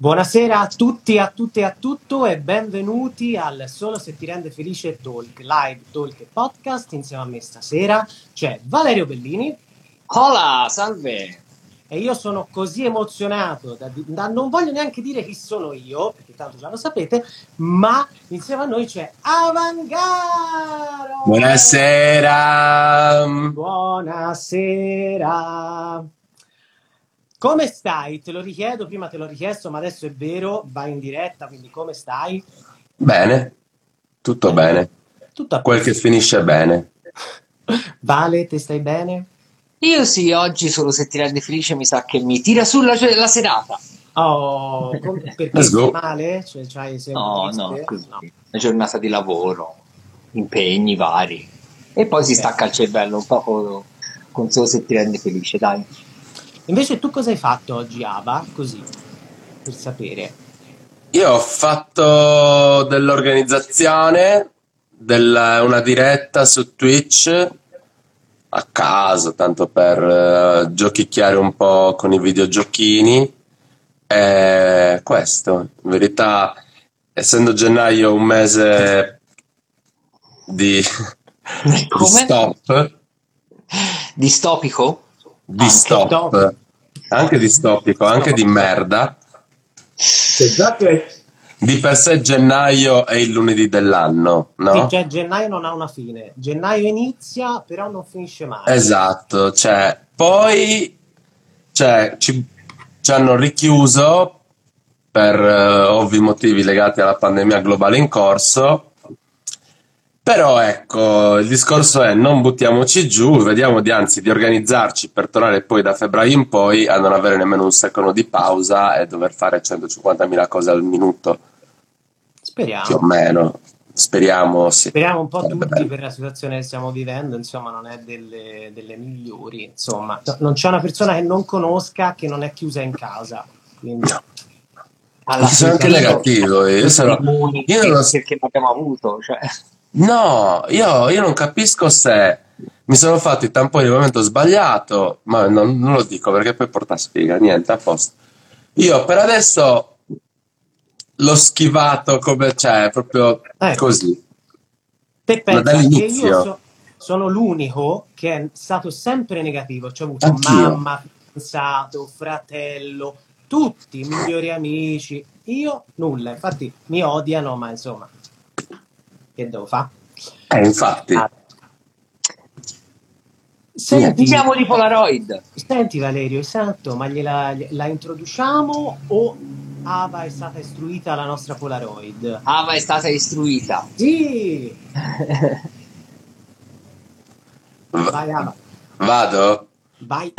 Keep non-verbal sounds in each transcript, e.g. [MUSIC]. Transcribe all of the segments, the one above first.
Buonasera a tutti, a tutte e a tutto e benvenuti al Solo se ti rende felice Talk, live talk e podcast. Insieme a me stasera c'è Valerio Bellini. Hola, salve! E io sono così emozionato da, da, non voglio neanche dire chi sono io, perché tanto già lo sapete, ma insieme a noi c'è Avangaro! Buonasera! Buonasera! Come stai? Te lo richiedo, prima te l'ho richiesto, ma adesso è vero, vai in diretta, quindi come stai? Bene, tutto bene. Tutto a Quel che finisce bene. Vale, te stai bene? Io sì, oggi solo se ti rende felice mi sa che mi tira sulla cioè, la serata. Oh, [LAUGHS] perché stai male? Cioè, c'hai no, no, così. no, una giornata di lavoro, impegni vari. E poi si stacca il cervello un po' con solo se ti rende felice, dai. Invece tu cosa hai fatto oggi, Ava? Così, per sapere. Io ho fatto dell'organizzazione, della, una diretta su Twitch a caso, tanto per uh, giochicchiare un po' con i videogiochini. E questo, in verità, essendo gennaio un mese di, di stop. Distopico? Di anche stop, stop, anche distopico, anche di merda. già che di per sé gennaio è il lunedì dell'anno, no? Sì, cioè gennaio non ha una fine. Gennaio inizia, però non finisce mai. Esatto, cioè, poi cioè, ci, ci hanno richiuso per uh, ovvi motivi legati alla pandemia globale in corso però ecco, il discorso è non buttiamoci giù, vediamo di anzi di organizzarci per tornare poi da febbraio in poi a non avere nemmeno un secondo di pausa e dover fare 150.000 cose al minuto. Speriamo. Più o meno. Speriamo, sì. Speriamo un po' tutti bello. per la situazione che stiamo vivendo, insomma, non è delle, delle migliori. Insomma, non c'è una persona che non conosca che non è chiusa in casa. Quindi... No. Alla sono anche negativo. Io, sono, io non lo so. Perché l'abbiamo avuto, cioè. No, io, io, non capisco se mi sono fatto i tamponi nel momento sbagliato, ma non, non lo dico perché poi porta sfiga, niente, a posto. Io per adesso l'ho schivato come, cioè, proprio eh. così. Te ma dall'inizio. io so, sono l'unico che è stato sempre negativo, cioè ho avuto Anch'io. mamma, fidanzato, fratello, tutti i migliori amici. Io nulla, infatti mi odiano, ma insomma che devo fare? Eh, infatti. Ah. Senti, diciamo di Polaroid. Senti Valerio, esatto, ma gliela, la introduciamo o Ava è stata istruita la nostra Polaroid? Ava è stata istruita. Sì! Vai Ava. Vado? Vai.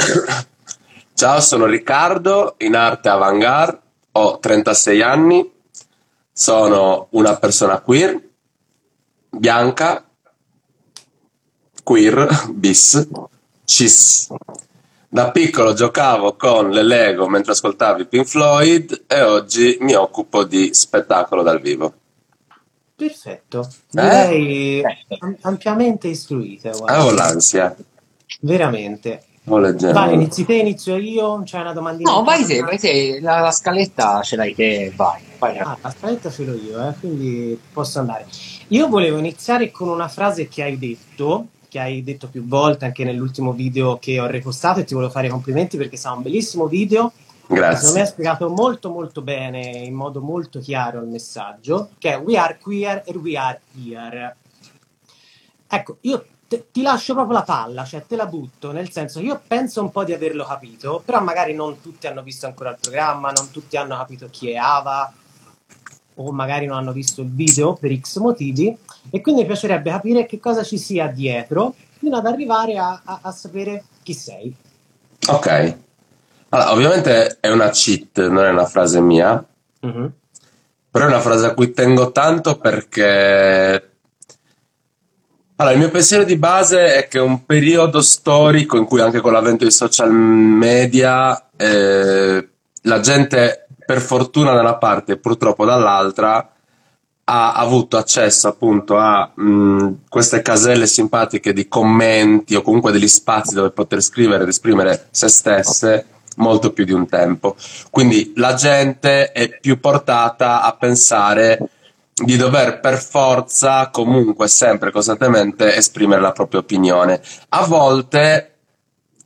Ciao, sono Riccardo, in arte avant-garde, ho 36 anni, sono una persona queer bianca, queer, bis, cis. Da piccolo giocavo con le Lego mentre ascoltavi Pink Floyd e oggi mi occupo di spettacolo dal vivo. Perfetto, direi eh? ampiamente istruita. Avevo l'ansia. Veramente. Vai, inizi te, inizio io? C'è una domandina? No, vai te, vai te, la, la scaletta ce l'hai te, vai. vai. Ah, la scaletta ce l'ho io, eh, quindi posso andare. Io volevo iniziare con una frase che hai detto, che hai detto più volte anche nell'ultimo video che ho repostato e ti volevo fare i complimenti perché sarà un bellissimo video. Grazie. Secondo me hai spiegato molto molto bene, in modo molto chiaro il messaggio, che è we are queer and we are here. Ecco, io te, ti lascio proprio la palla, cioè te la butto, nel senso io penso un po' di averlo capito, però magari non tutti hanno visto ancora il programma, non tutti hanno capito chi è Ava, o magari non hanno visto il video per X motivi e quindi mi piacerebbe capire che cosa ci sia dietro fino ad arrivare a, a, a sapere chi sei. Ok. Allora, ovviamente è una cheat, non è una frase mia, mm-hmm. però è una frase a cui tengo tanto perché... Allora, il mio pensiero di base è che un periodo storico in cui anche con l'avvento dei social media eh, la gente per fortuna da una parte e purtroppo dall'altra ha avuto accesso appunto a mh, queste caselle simpatiche di commenti o comunque degli spazi dove poter scrivere ed esprimere se stesse molto più di un tempo. Quindi la gente è più portata a pensare di dover per forza, comunque, sempre, costantemente esprimere la propria opinione. A volte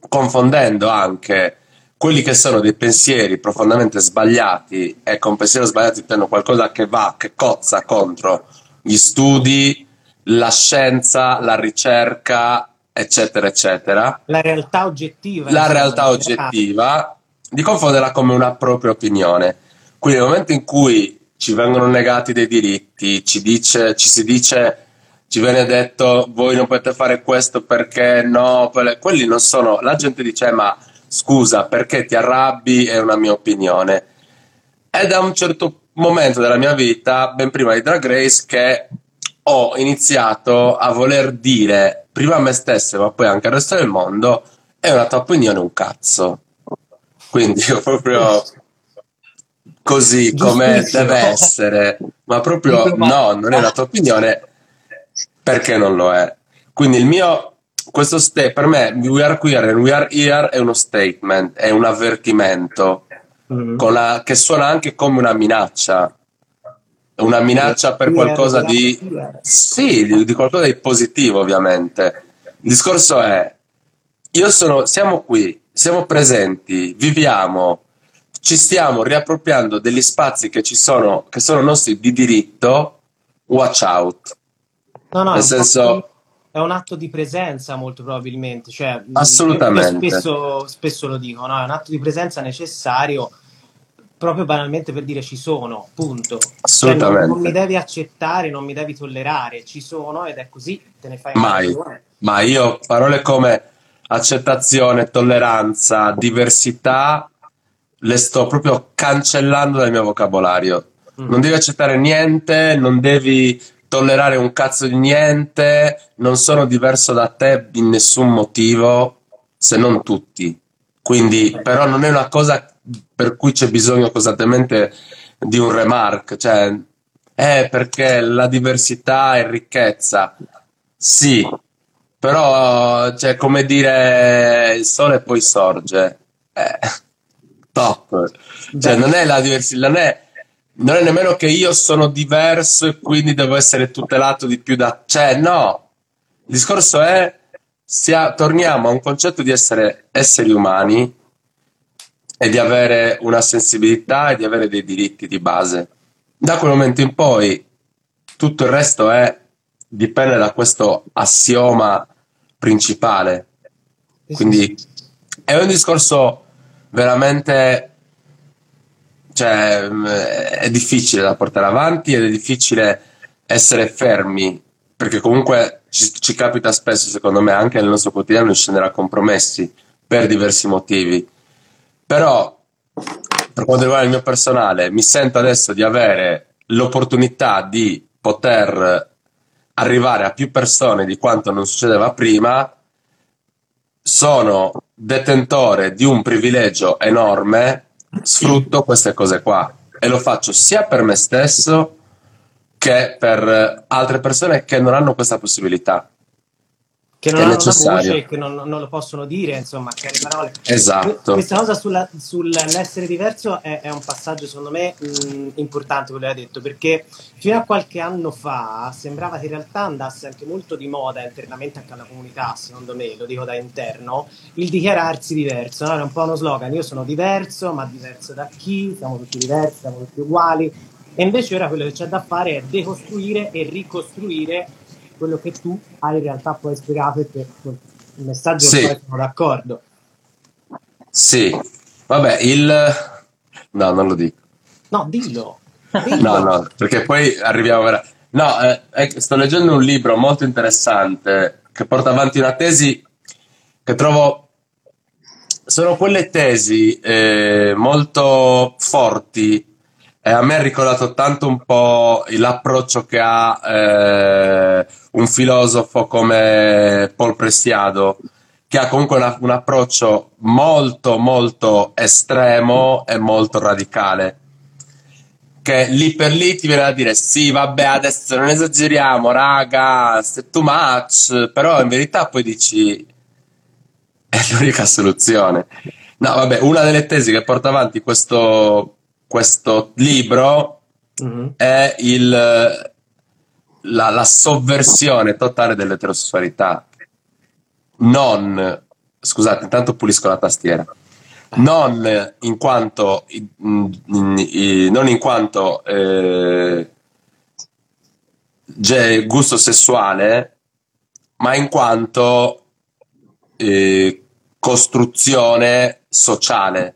confondendo anche quelli che sono dei pensieri profondamente sbagliati e con pensieri sbagliati intendo qualcosa che va, che cozza contro gli studi, la scienza, la ricerca, eccetera, eccetera. La realtà oggettiva. La realtà oggettiva, di confonderla come una propria opinione. Quindi nel momento in cui ci vengono negati dei diritti, ci, dice, ci si dice ci viene detto voi non potete fare questo perché no, quelli non sono, la gente dice ma scusa perché ti arrabbi è una mia opinione. È da un certo momento della mia vita, ben prima di Drag Race, che ho iniziato a voler dire prima a me stesso ma poi anche al resto del mondo è una tua opinione un cazzo. Quindi proprio così come deve essere, ma proprio no, non è la tua opinione perché non lo è. Quindi il mio, questo sta- per me, we are queer and we are here è uno statement, è un avvertimento mm-hmm. la, che suona anche come una minaccia. Una minaccia per qualcosa di, sì, di, di qualcosa di positivo, ovviamente. Il discorso è, io sono, siamo qui, siamo presenti, viviamo, ci stiamo riappropriando degli spazi che ci sono, che sono nostri di diritto, watch out. No, no, Nel senso... È un atto di presenza molto probabilmente, cioè, Assolutamente. Spesso, spesso, lo dico, no? è un atto di presenza necessario proprio banalmente per dire ci sono, punto. Assolutamente. Cioè, non, non, mi devi accettare, non mi devi tollerare, ci sono ed è così, te ne fai Mai. Ma io parole come accettazione, tolleranza, diversità le sto proprio cancellando dal mio vocabolario. Mm. Non devi accettare niente, non devi tollerare un cazzo di niente, non sono diverso da te in nessun motivo, se non tutti. Quindi, però non è una cosa per cui c'è bisogno costantemente di un remark, cioè, è perché la diversità è ricchezza. Sì, però, cioè, come dire, il sole poi sorge. Eh, [LAUGHS] top. Cioè, non è la diversità, non è non è nemmeno che io sono diverso e quindi devo essere tutelato di più da... Cioè, no. Il discorso è, sia, torniamo a un concetto di essere esseri umani e di avere una sensibilità e di avere dei diritti di base. Da quel momento in poi tutto il resto è, dipende da questo assioma principale. Quindi è un discorso veramente cioè, mm, è difficile da portare avanti ed è difficile essere fermi, perché comunque ci, ci capita spesso, secondo me, anche nel nostro quotidiano di scendere a compromessi per diversi motivi. Però, per quanto riguarda il mio personale, mi sento adesso di avere l'opportunità di poter arrivare a più persone di quanto non succedeva prima. Sono detentore di un privilegio enorme sfrutto queste cose qua. E lo faccio sia per me stesso che per altre persone che non hanno questa possibilità che non hanno necessario. una voce, che non, non, lo possono dire, insomma, chiare parole. Esatto. Questa cosa sulla, sull'essere diverso è, è, un passaggio, secondo me, mh, importante, quello che hai detto, perché fino a qualche anno fa sembrava che in realtà andasse anche molto di moda internamente anche alla comunità, secondo me, lo dico da interno, il dichiararsi diverso, no? Era un po' uno slogan, io sono diverso, ma diverso da chi? Siamo tutti diversi, siamo tutti uguali. E invece ora quello che c'è da fare è decostruire e ricostruire quello che tu hai in realtà poi spiegato e che il messaggio sì. sono d'accordo. Sì, vabbè, il... No, non lo dico. No, dillo. dillo. No, no, perché poi arriviamo a... No, eh, eh, sto leggendo un libro molto interessante che porta avanti una tesi che trovo... Sono quelle tesi eh, molto forti e a me ha ricordato tanto un po' l'approccio che ha eh, un filosofo come Paul Prestiado, che ha comunque una, un approccio molto molto estremo e molto radicale. Che lì per lì ti viene da dire: Sì, vabbè, adesso non esageriamo, raga, è too much. Però in verità poi dici: È l'unica soluzione. No, vabbè, una delle tesi che porta avanti questo, questo libro mm-hmm. è il, la, la, sovversione totale dell'eterosessualità. Non, scusate, intanto pulisco la tastiera. Non in quanto, non in quanto eh, gusto sessuale, ma in quanto eh, costruzione sociale.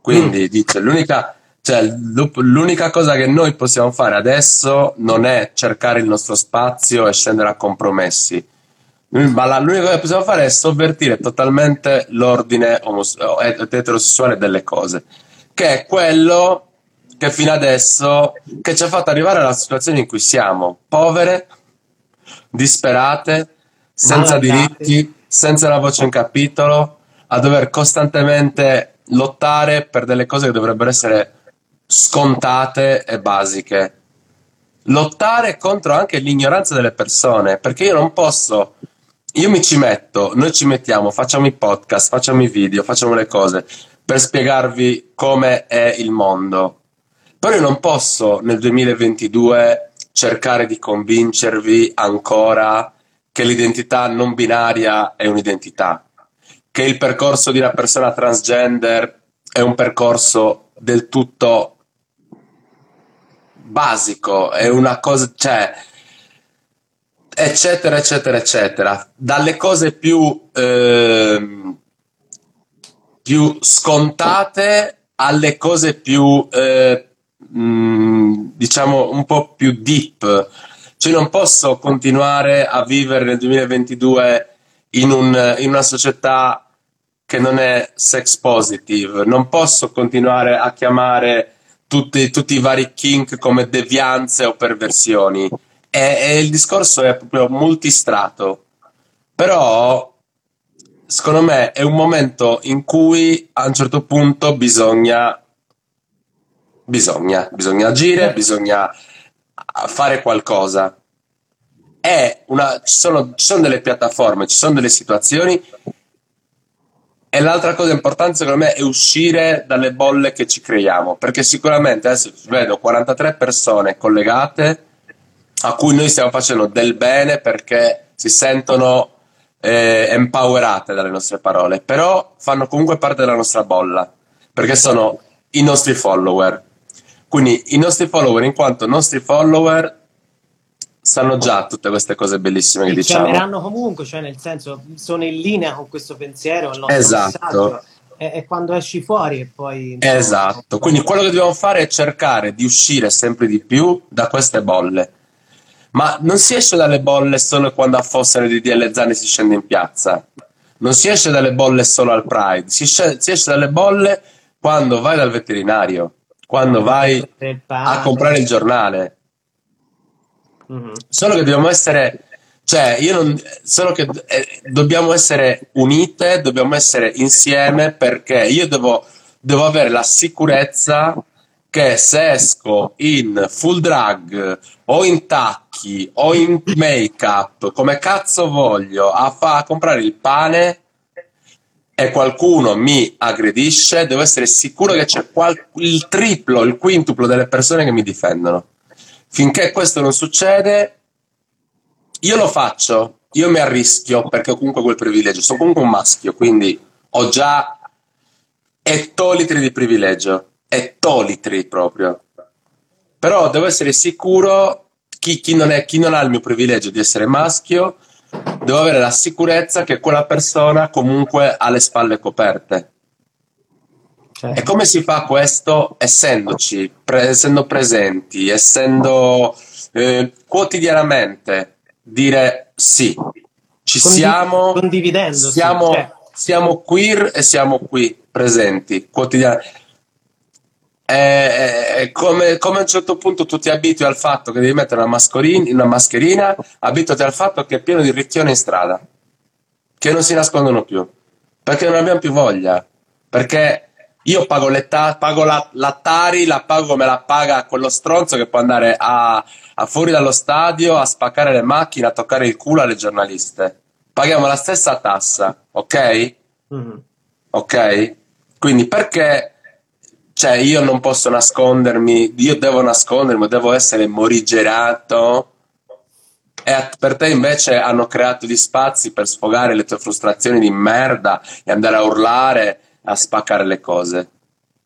Quindi mm. dice l'unica, cioè, l'unica cosa che noi possiamo fare adesso non è cercare il nostro spazio e scendere a compromessi. Ma l'unica cosa che possiamo fare è sovvertire totalmente l'ordine omos- eterosessuale delle cose, che è quello che fino adesso che ci ha fatto arrivare alla situazione in cui siamo, povere, disperate, senza diritti, senza la voce in capitolo, a dover costantemente lottare per delle cose che dovrebbero essere scontate e basiche. Lottare contro anche l'ignoranza delle persone, perché io non posso, io mi ci metto, noi ci mettiamo, facciamo i podcast, facciamo i video, facciamo le cose per spiegarvi come è il mondo. Però io non posso nel 2022 cercare di convincervi ancora che l'identità non binaria è un'identità, che il percorso di una persona transgender è un percorso del tutto basico, è una cosa, cioè, eccetera, eccetera, eccetera. Dalle cose più, eh, più scontate alle cose più, eh, mh, diciamo, un po' più deep cioè non posso continuare a vivere nel 2022 in, un, in una società che non è sex positive, non posso continuare a chiamare tutti, tutti i vari kink come devianze o perversioni. E, e il discorso è proprio multistrato. Però secondo me è un momento in cui a un certo punto bisogna bisogna, bisogna agire, bisogna fare qualcosa. Una, ci, sono, ci sono delle piattaforme, ci sono delle situazioni e l'altra cosa importante secondo me è uscire dalle bolle che ci creiamo, perché sicuramente adesso vedo 43 persone collegate a cui noi stiamo facendo del bene perché si sentono eh, empowerate dalle nostre parole, però fanno comunque parte della nostra bolla, perché sono i nostri follower. Quindi i nostri follower, in quanto nostri follower, sanno già tutte queste cose bellissime che diciamo. chiameranno comunque, cioè nel senso, sono in linea con questo pensiero. esatto. E, quando esci fuori e poi... Esatto, quindi quello che dobbiamo fare è cercare di uscire sempre di più da queste bolle. Ma non si esce dalle bolle solo quando a Fossero di DL Zani si scende in piazza. Non si esce dalle bolle solo al Pride, si, esce, si esce dalle bolle quando vai dal veterinario quando vai a comprare il giornale. Mm-hmm. Solo che dobbiamo essere, cioè, io non, solo che eh, dobbiamo essere unite, dobbiamo essere insieme perché io devo, devo avere la sicurezza che se esco in full drag o in tacchi o in make up, come cazzo voglio, a, fa, a comprare il pane e qualcuno mi aggredisce, devo essere sicuro che c'è qual- il triplo, il quintuplo delle persone che mi difendono. Finché questo non succede, io lo faccio, io mi arrischio perché ho comunque quel privilegio, sono comunque un maschio, quindi ho già ettolitri di privilegio, ettolitri proprio. Però devo essere sicuro, chi, chi, non è, chi non ha il mio privilegio di essere maschio, devo avere la sicurezza che quella persona comunque ha le spalle coperte. Certo. E come si fa questo? Essendoci, pre- essendo presenti, essendo eh, quotidianamente dire sì, ci Condiv- siamo, condividendo, siamo, cioè. siamo queer e siamo qui presenti quotidianamente come, come, a un certo punto tu ti abitui al fatto che devi mettere una, una mascherina, abituati al fatto che è pieno di ricchioni in strada, che non si nascondono più, perché non abbiamo più voglia, perché io pago, pago la, la, Tari, la pago come la paga quello stronzo che può andare a, a fuori dallo stadio a spaccare le macchine, a toccare il culo alle giornaliste. Paghiamo la stessa tassa, ok? Mm-hmm. ok? Quindi perché cioè io non posso nascondermi, io devo nascondermi, devo essere morigerato e per te invece hanno creato gli spazi per sfogare le tue frustrazioni di merda e andare a urlare, a spaccare le cose.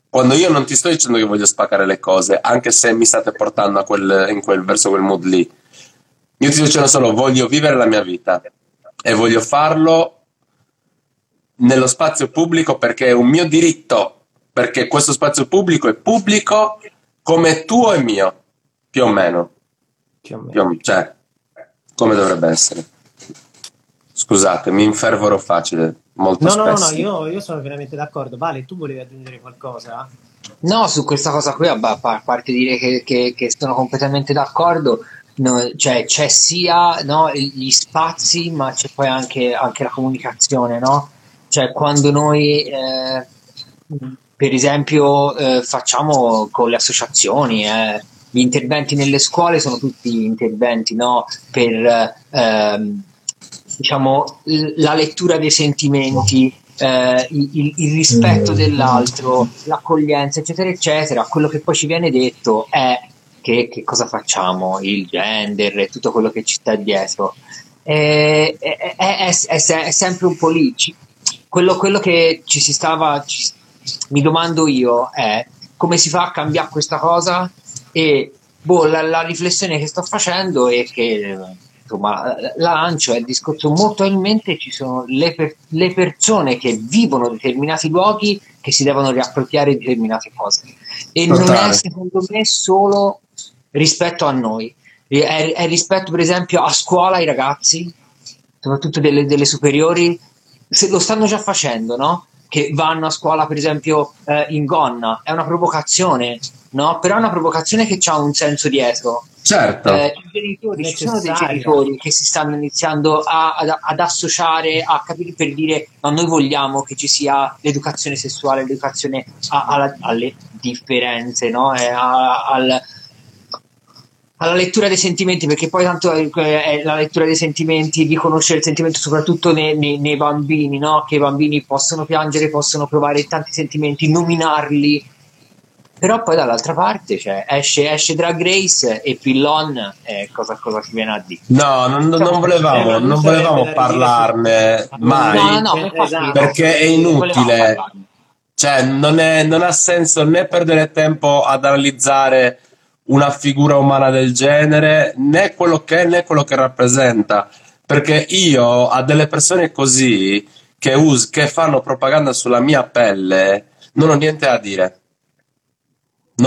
Quando io non ti sto dicendo che voglio spaccare le cose, anche se mi state portando quel, in quel, verso quel mood lì, io ti sto dicendo solo voglio vivere la mia vita e voglio farlo nello spazio pubblico perché è un mio diritto, perché questo spazio pubblico è pubblico come tuo e mio, più o meno. Più o meno. Più o meno. Cioè, come dovrebbe essere. Scusate, mi infervoro facile. Molto no, spesso. no, no, io, io sono veramente d'accordo. Vale, tu volevi aggiungere qualcosa? No, su questa cosa qui, a parte dire che, che, che sono completamente d'accordo, no, cioè c'è sia no, gli spazi, ma c'è poi anche, anche la comunicazione, no? Cioè quando noi, eh, per esempio, eh, facciamo con le associazioni, eh, gli interventi nelle scuole sono tutti interventi no? per ehm, diciamo, la lettura dei sentimenti, eh, il, il, rispetto dell'altro, l'accoglienza, eccetera, eccetera. Quello che poi ci viene detto è che, che cosa facciamo, il gender e tutto quello che ci sta dietro. È, è, è, è sempre un po' lì. Quello, quello, che ci si stava, ci, mi domando io è come si fa a cambiare questa cosa e boh, la, la, riflessione che sto facendo è che insomma, la lancio è il discorso molto in mente ci sono le, per, le, persone che vivono determinati luoghi che si devono riappropriare di determinate cose e Totale. non è secondo me solo rispetto a noi è, è, rispetto per esempio a scuola ai ragazzi soprattutto delle, delle superiori se lo stanno già facendo no? che vanno a scuola per esempio eh, in gonna è una provocazione no? Però è una provocazione che ha un senso dietro. Certo. Eh, genitori, ci sono dei genitori che si stanno iniziando a, ad, ad, associare, a capire per dire ma noi vogliamo che ci sia l'educazione sessuale, l'educazione a, a, alle differenze, no? Eh, al, alla lettura dei sentimenti, perché poi tanto è la lettura dei sentimenti, di conoscere il sentimento soprattutto nei, nei, nei bambini, no? che i bambini possono piangere, possono provare tanti sentimenti, nominarli, però poi dall'altra parte cioè, esce, esce Drag Race e Pillon eh, cosa, cosa ci viene a dire? No non, non cioè, volevamo, non volevamo parlarne mai. No, no, esatto. perché è inutile. cioè non, è, non ha senso né perdere tempo ad analizzare una figura umana del genere né quello che è né quello che rappresenta. Perché io a delle persone così che, us- che fanno propaganda sulla mia pelle non ho niente da dire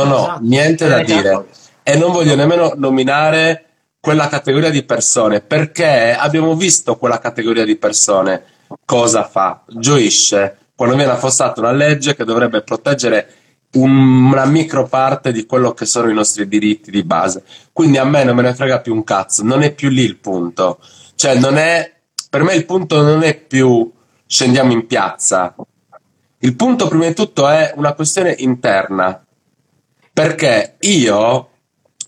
non ho esatto. niente da dire e non voglio nemmeno nominare quella categoria di persone perché abbiamo visto quella categoria di persone cosa fa, gioisce quando viene affossata una legge che dovrebbe proteggere un, una micro parte di quello che sono i nostri diritti di base. Quindi a me non me ne frega più un cazzo, non è più lì il punto. Cioè, non è, per me il punto non è più scendiamo in piazza. Il punto prima di tutto è una questione interna perché io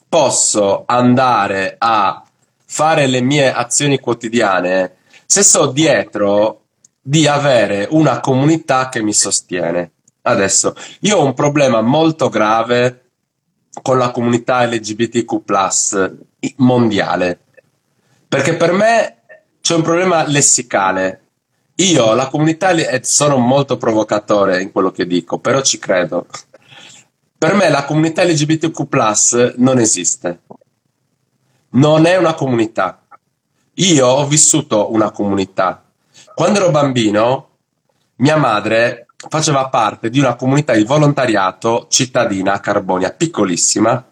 posso andare a fare le mie azioni quotidiane se so dietro di avere una comunità che mi sostiene. Adesso, io ho un problema molto grave con la comunità LGBTQ mondiale, perché per me c'è un problema lessicale. Io, la comunità, sono molto provocatore in quello che dico, però ci credo. Per me la comunità LGBTQ non esiste. Non è una comunità. Io ho vissuto una comunità. Quando ero bambino, mia madre faceva parte di una comunità di volontariato cittadina a Carbonia, piccolissima,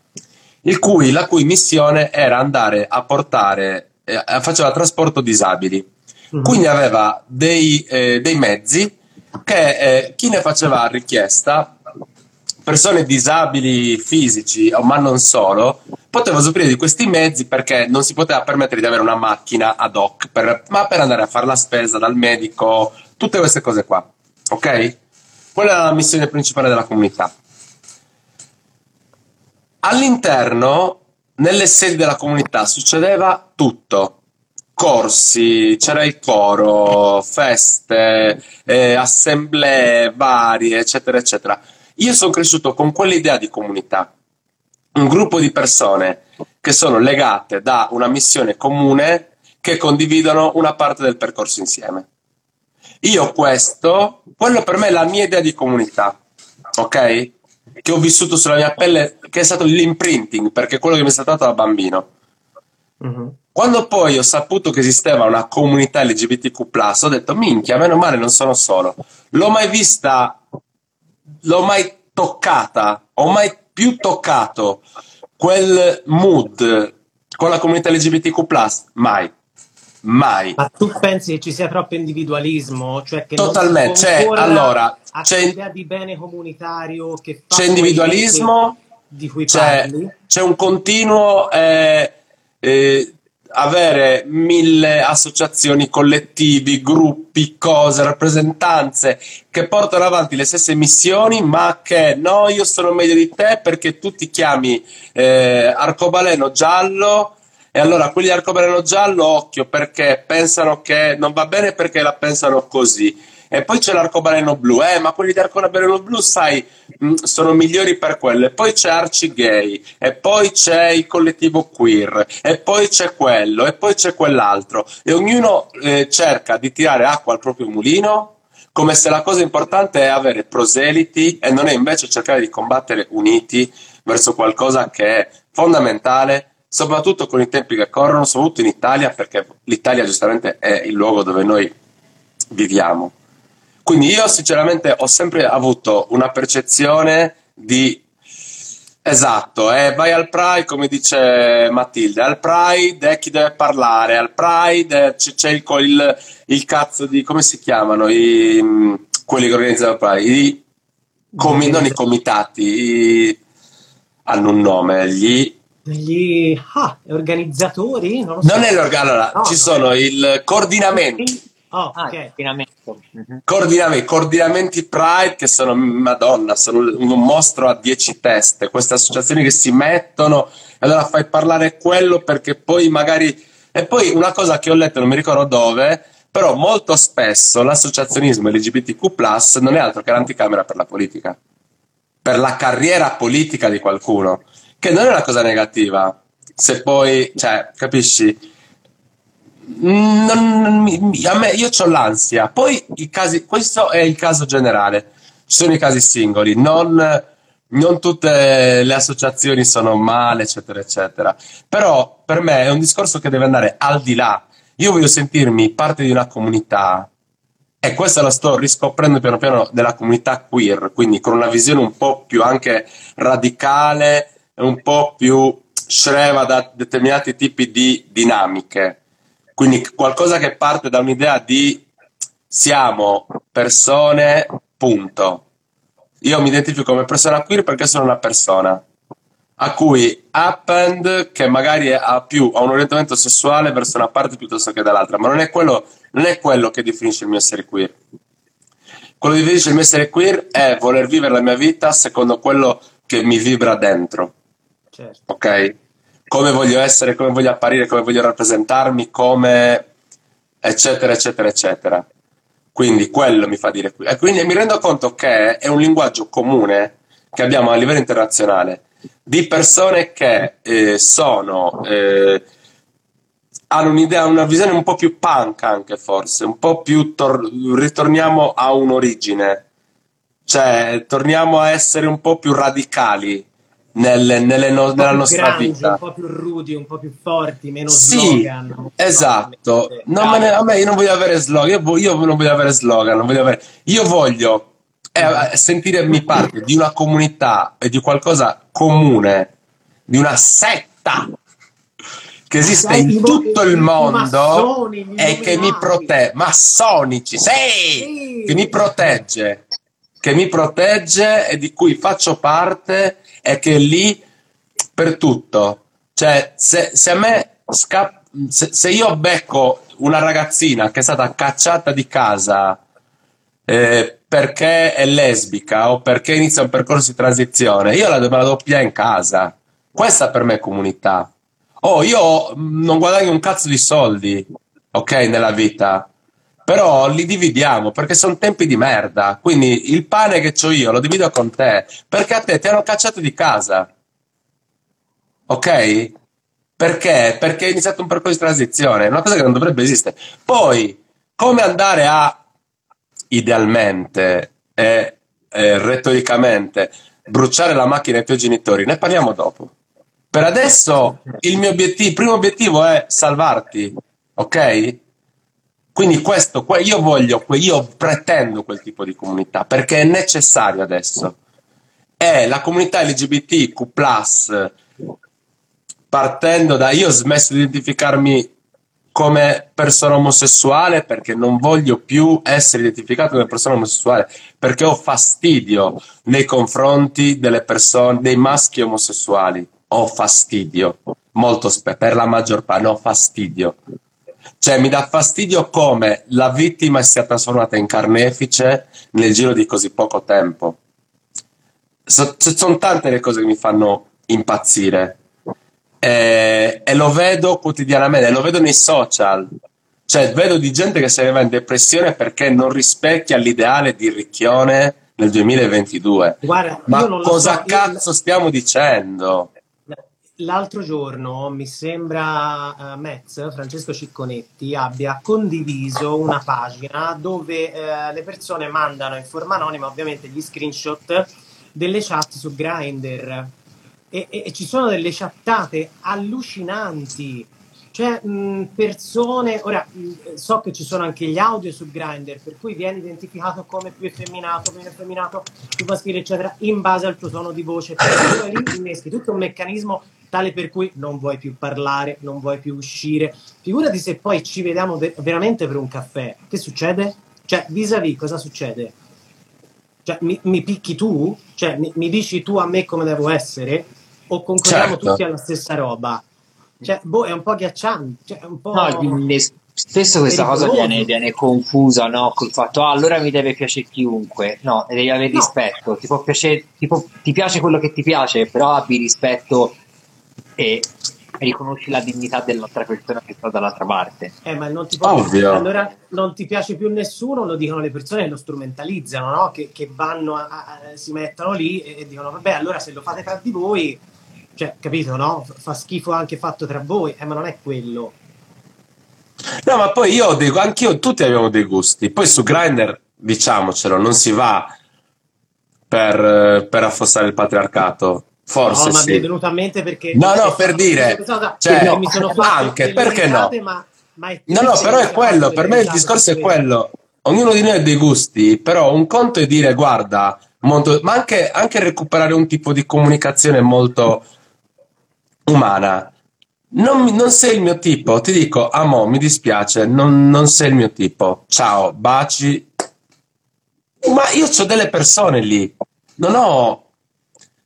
cui, la cui missione era andare a portare, eh, faceva trasporto disabili. Mm-hmm. Quindi aveva dei, eh, dei mezzi che eh, chi ne faceva richiesta persone disabili fisici, ma non solo, potevano usufruire di questi mezzi perché non si poteva permettere di avere una macchina ad hoc, per, ma per andare a fare la spesa dal medico, tutte queste cose qua. Ok? Quella era la missione principale della comunità. All'interno, nelle sedi della comunità, succedeva tutto. corsi, c'era il coro, feste, eh, assemblee varie, eccetera, eccetera. Io sono cresciuto con quell'idea di comunità, un gruppo di persone che sono legate da una missione comune che condividono una parte del percorso insieme. Io questo, quello per me è la mia idea di comunità, ok? Che ho vissuto sulla mia pelle, che è stato l'imprinting, perché è quello che mi è stato dato da bambino. Mm-hmm. Quando poi ho saputo che esisteva una comunità LGBTQ, ho detto: minchia, meno male, non sono solo. L'ho mai vista, l'ho mai toccata, ho mai più toccato quel mood con la comunità LGBTQ, mai. Mai. Ma tu pensi che ci sia troppo individualismo? Cioè che Totalmente. Cioè, allora, c'è idea di bene comunitario che fa c'è individualismo di cui c'è, parli? C'è un continuo eh, eh, avere mille associazioni, collettivi, gruppi, cose, rappresentanze che portano avanti le stesse missioni, ma che no, io sono meglio di te perché tu ti chiami eh, arcobaleno giallo e allora quelli arcobaleno giallo, occhio, perché pensano che non va bene perché la pensano così. E poi c'è l'arcobaleno blu, eh, ma quelli di arcobaleno blu, sai, mm, sono migliori per quello. E poi c'è Arci Gay, e poi c'è il collettivo queer, e poi c'è quello, e poi c'è quell'altro. E ognuno eh, cerca di tirare acqua al proprio mulino, come se la cosa importante è avere proseliti e non è invece cercare di combattere uniti verso qualcosa che è fondamentale soprattutto con i tempi che corrono, soprattutto in Italia, perché l'Italia giustamente è il luogo dove noi viviamo. Quindi io sinceramente ho sempre avuto una percezione di Esatto, eh, vai al Pride, come dice Matilde, al Pride è chi deve parlare, al Pride c'è, c'è il, il, il, cazzo di, come si chiamano, I, quelli che organizzano il Pride, I, comi, non i comitati, i, hanno un nome, gli gli ah, organizzatori? Non, so. non è l'organo, allora, no, ci sono il coordinamento. Oh, ah, okay. coordinamento. Uh-huh. Coordinamenti, coordinamenti Pride che sono, madonna, sono un mostro a dieci teste, queste associazioni che si mettono e allora fai parlare quello perché poi magari... E poi una cosa che ho letto, non mi ricordo dove, però molto spesso l'associazionismo LGBTQ+, non è altro che l'anticamera per la politica, per la carriera politica di qualcuno che non è una cosa negativa. Se poi, cioè, capisci? Non, a me, io ho l'ansia. Poi i casi, questo è il caso generale. Ci sono i casi singoli, non, non tutte le associazioni sono male, eccetera, eccetera. Però per me è un discorso che deve andare al di là. Io voglio sentirmi parte di una comunità e questa la sto riscoprendo piano piano della comunità queer, quindi con una visione un po' più anche radicale un po' più screva da determinati tipi di dinamiche. Quindi qualcosa che parte da un'idea di siamo persone, punto. Io mi identifico come persona queer perché sono una persona a cui append che magari ha più ha un orientamento sessuale verso una parte piuttosto che dall'altra, ma non è quello, non è quello che definisce il mio essere queer. Quello che definisce il mio essere queer è voler vivere la mia vita secondo quello che mi vibra dentro. Certo. Ok? Come voglio essere, come voglio apparire, come voglio rappresentarmi, come eccetera, eccetera, eccetera. Quindi quello mi fa dire qui. E quindi mi rendo conto che è un linguaggio comune che abbiamo a livello internazionale di persone che eh, sono eh, hanno un'idea, una visione un po' più punk anche forse, un po' più tor- ritorniamo a un'origine, cioè torniamo a essere un po' più radicali nelle, nelle no, nella nostra grandi, vita. Un po' più rudi, un po' più forti, meno sì, slogan. Esatto. No, me ne, a me io non voglio avere slogan, io, io non voglio avere slogan, voglio avere, io voglio eh, sentirmi parte di una comunità e di qualcosa comune, di una setta che esiste in tutto il mondo e che mi protegge, massonici, sì, che mi protegge, che mi protegge e di cui faccio parte è che lì per tutto, cioè se, se a me scappa, se, se, io becco una ragazzina che è stata cacciata di casa eh, perché è lesbica o perché inizia un percorso di transizione, io la, me la doppia in casa. Questa per me è comunità. Oh, io non guadagno un cazzo di soldi, ok, nella vita. Però li dividiamo perché sono tempi di merda. Quindi il pane che ho io lo divido con te perché a te ti hanno cacciato di casa. Ok? Perché? Perché è iniziato un percorso di transizione, una cosa che non dovrebbe esistere. Poi, come andare a idealmente e, e retoricamente bruciare la macchina ai tuoi genitori, ne parliamo dopo. Per adesso il mio obiettivo, il primo obiettivo è salvarti, ok? Quindi questo, io voglio, io pretendo quel tipo di comunità perché è necessario adesso. È la comunità LGBTQ+, partendo da io ho smesso di identificarmi come persona omosessuale perché non voglio più essere identificato come persona omosessuale perché ho fastidio nei confronti delle persone, dei maschi omosessuali. Ho fastidio, molto spesso, per la maggior parte, ho fastidio. Cioè, mi dà fastidio come la vittima sia trasformata in carnefice nel giro di così poco tempo. So, sono tante le cose che mi fanno impazzire e, e lo vedo quotidianamente, lo vedo nei social. Cioè, vedo di gente che se ne va in depressione perché non rispecchia l'ideale di Ricchione nel 2022. Guarda, Ma cosa so, cazzo io... stiamo dicendo? L'altro giorno mi sembra uh, Metz, Francesco Cicconetti, abbia condiviso una pagina dove uh, le persone mandano in forma anonima ovviamente gli screenshot delle chat su Grindr. E, e, e ci sono delle chattate allucinanti cioè mh, persone, ora mh, so che ci sono anche gli audio su Grindr, per cui viene identificato come più effeminato, meno effeminato, più maschile, eccetera, in base al tuo tono di voce. Poi lì inneschi tutto un meccanismo tale per cui non vuoi più parlare, non vuoi più uscire. Figurati se poi ci vediamo ver- veramente per un caffè. Che succede? Cioè, vis-à-vis, cosa succede? Cioè, mi, mi picchi tu? Cioè, mi, mi, dici tu a me come devo essere? O concordiamo certo. tutti alla stessa roba? Cioè, boh, è un po' ghiacciante. Cioè, un po'... No, spesso questa cosa viene, viene, confusa no? col fatto ah, allora mi deve piacere chiunque. No, devi avere no. rispetto. Ti, può piacere, ti, può, ti piace quello che ti piace, però abbi rispetto e riconosci la dignità dell'altra persona che sta dall'altra parte. Eh, ma non ti può allora non ti piace più nessuno, lo dicono le persone che lo strumentalizzano, no? che, che, vanno a, a, si mettono lì e, e, dicono vabbè allora se lo fate tra di voi, cioè capito no? Fa schifo anche fatto tra voi, eh, ma non è quello. No, ma poi io dico, anch'io, tutti abbiamo dei gusti. Poi su Grindr, diciamocelo, non si va per, per affossare il patriarcato Forse no, sì. mi è venuto a mente perché... No, no, per dire... Cioè, no, mi sono anche, perché no? Ma, ma no, no, però è quello, per me il discorso è quello. Ognuno di noi ha dei gusti, però un conto è dire, guarda, molto, ma anche, anche recuperare un tipo di comunicazione molto umana. Non, non, sei il mio tipo, ti dico, amo, mi dispiace, non, non sei il mio tipo. Ciao, baci. Ma io ho delle persone lì, non ho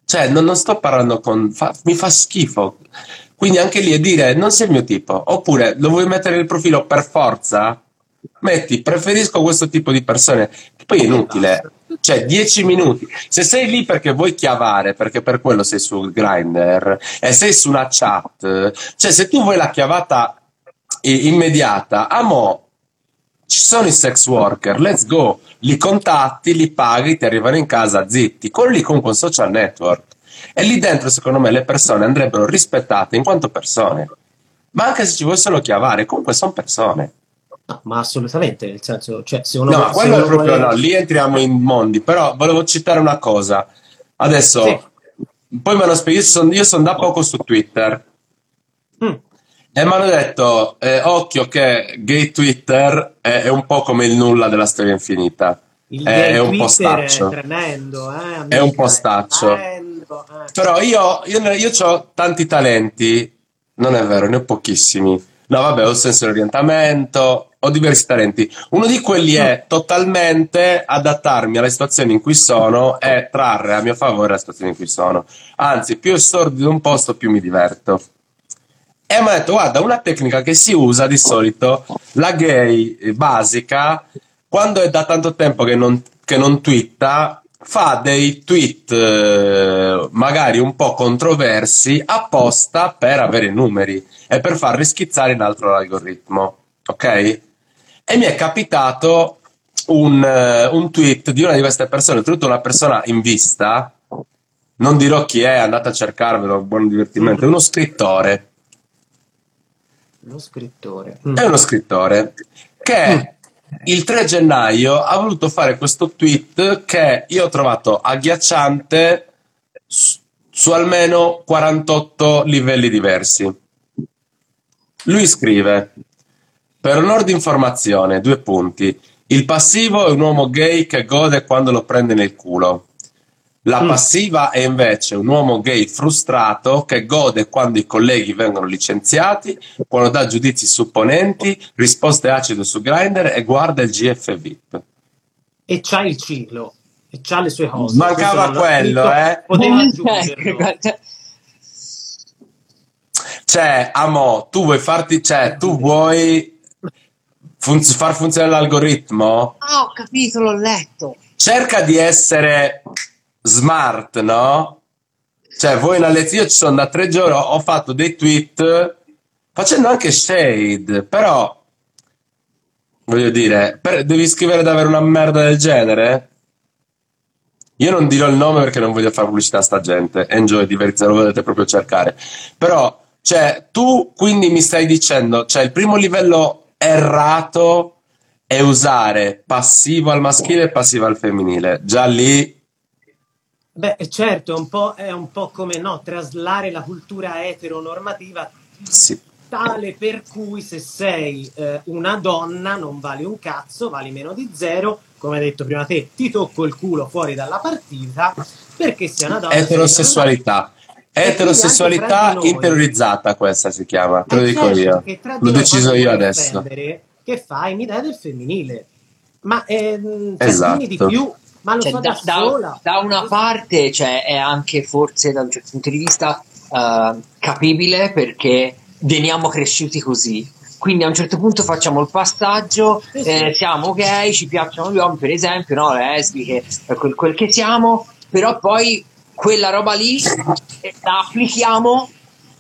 cioè, non, non sto parlando con... Fa, mi fa schifo. Quindi anche lì è dire non sei il mio tipo. Oppure lo vuoi mettere nel profilo per forza? Metti, preferisco questo tipo di persone. Poi è inutile. Cioè, 10 minuti. Se sei lì perché vuoi chiavare, perché per quello sei su Grindr, e sei una chat, cioè se tu vuoi la chiavata immediata, amo, ci sono i sex worker, let's go, li contatti, li paghi, ti arrivano in casa zitti, quello lì comunque un social network. E lì dentro, secondo me, le persone andrebbero rispettate in quanto persone. Ma anche se ci fossero chiavare, comunque sono persone. No, ma assolutamente, nel senso, cioè, se uno... No, vuole, quello è proprio vuole... no, lì entriamo in mondi, però volevo citare una cosa. Adesso, sì. poi me lo spiego, io sono son da poco su Twitter. Mm. E mi hanno detto, eh, occhio che gay Twitter è, è, un po' come il nulla della storia infinita. Il è, è un po' staccio. È tremendo, eh, è un po' staccio. Tremendo, eh. Però io, io, io ho tanti talenti, non è vero, ne ho pochissimi. No, vabbè, ho senso di orientamento, ho diversi talenti. Uno di quelli è totalmente adattarmi alla situazione in cui sono e trarre a mio favore la situazione in cui sono. Anzi, più sordido un posto, più mi diverto. E mi ha detto, guarda, una tecnica che si usa di solito, la gay basica, quando è da tanto tempo che non, che non twitta, fa dei tweet eh, magari un po' controversi apposta per avere numeri e per far rischizzare in altro l'algoritmo. ok? E mi è capitato un, uh, un tweet di una di queste persone, oltretutto una persona in vista, non dirò chi è, andate a cercarvelo, buon divertimento, è uno scrittore. Uno scrittore. È uno scrittore che mm. il 3 gennaio ha voluto fare questo tweet che io ho trovato agghiacciante su, su almeno 48 livelli diversi. Lui scrive, per onore di informazione, due punti. Il passivo è un uomo gay che gode quando lo prende nel culo. La mm. passiva è invece un uomo gay frustrato che gode quando i colleghi vengono licenziati, quando dà giudizi supponenti, risposte acide su Grindr e guarda il GF VIP. E c'ha il ciclo, e c'ha le sue cose. Mancava quello, scritto, eh? Poteva aggiungerlo. Cioè, amo, tu vuoi farti, cioè, tu vuoi fun- far funzionare l'algoritmo? Ah, ho capito, l'ho letto. Cerca di essere smart, no? Cioè, voi in lezione ci sono da tre giorni, ho fatto dei tweet facendo anche shade, però voglio dire, per, devi scrivere davvero una merda del genere? Io non dirò il nome perché non voglio fare pubblicità a sta gente. Enjoy, divertite, lo volete proprio cercare. Però, cioè, tu quindi mi stai dicendo, cioè, il primo livello errato è usare passivo al maschile e passivo al femminile. Già lì Beh, certo, un po', è un po' come no, traslare la cultura eteronormativa sì. tale per cui se sei eh, una donna non vali un cazzo, vali meno di zero, come hai detto prima te, ti tocco il culo fuori dalla partita perché sei una donna. Eterosessualità. Eterosessualità interiorizzata questa si chiama, te lo dico certo, io. L'ho deciso io adesso. Che fai un'idea del femminile. Ma ehm, esatto. di più ma lo cioè, fa da, da, da, una parte cioè, è anche forse da un certo punto di vista uh, capibile perché veniamo cresciuti così. Quindi a un certo punto facciamo il passaggio, sì. Eh, siamo gay, ci piacciono gli uomini, per esempio, no? lesbiche, quel, quel che siamo, però poi quella roba lì la applichiamo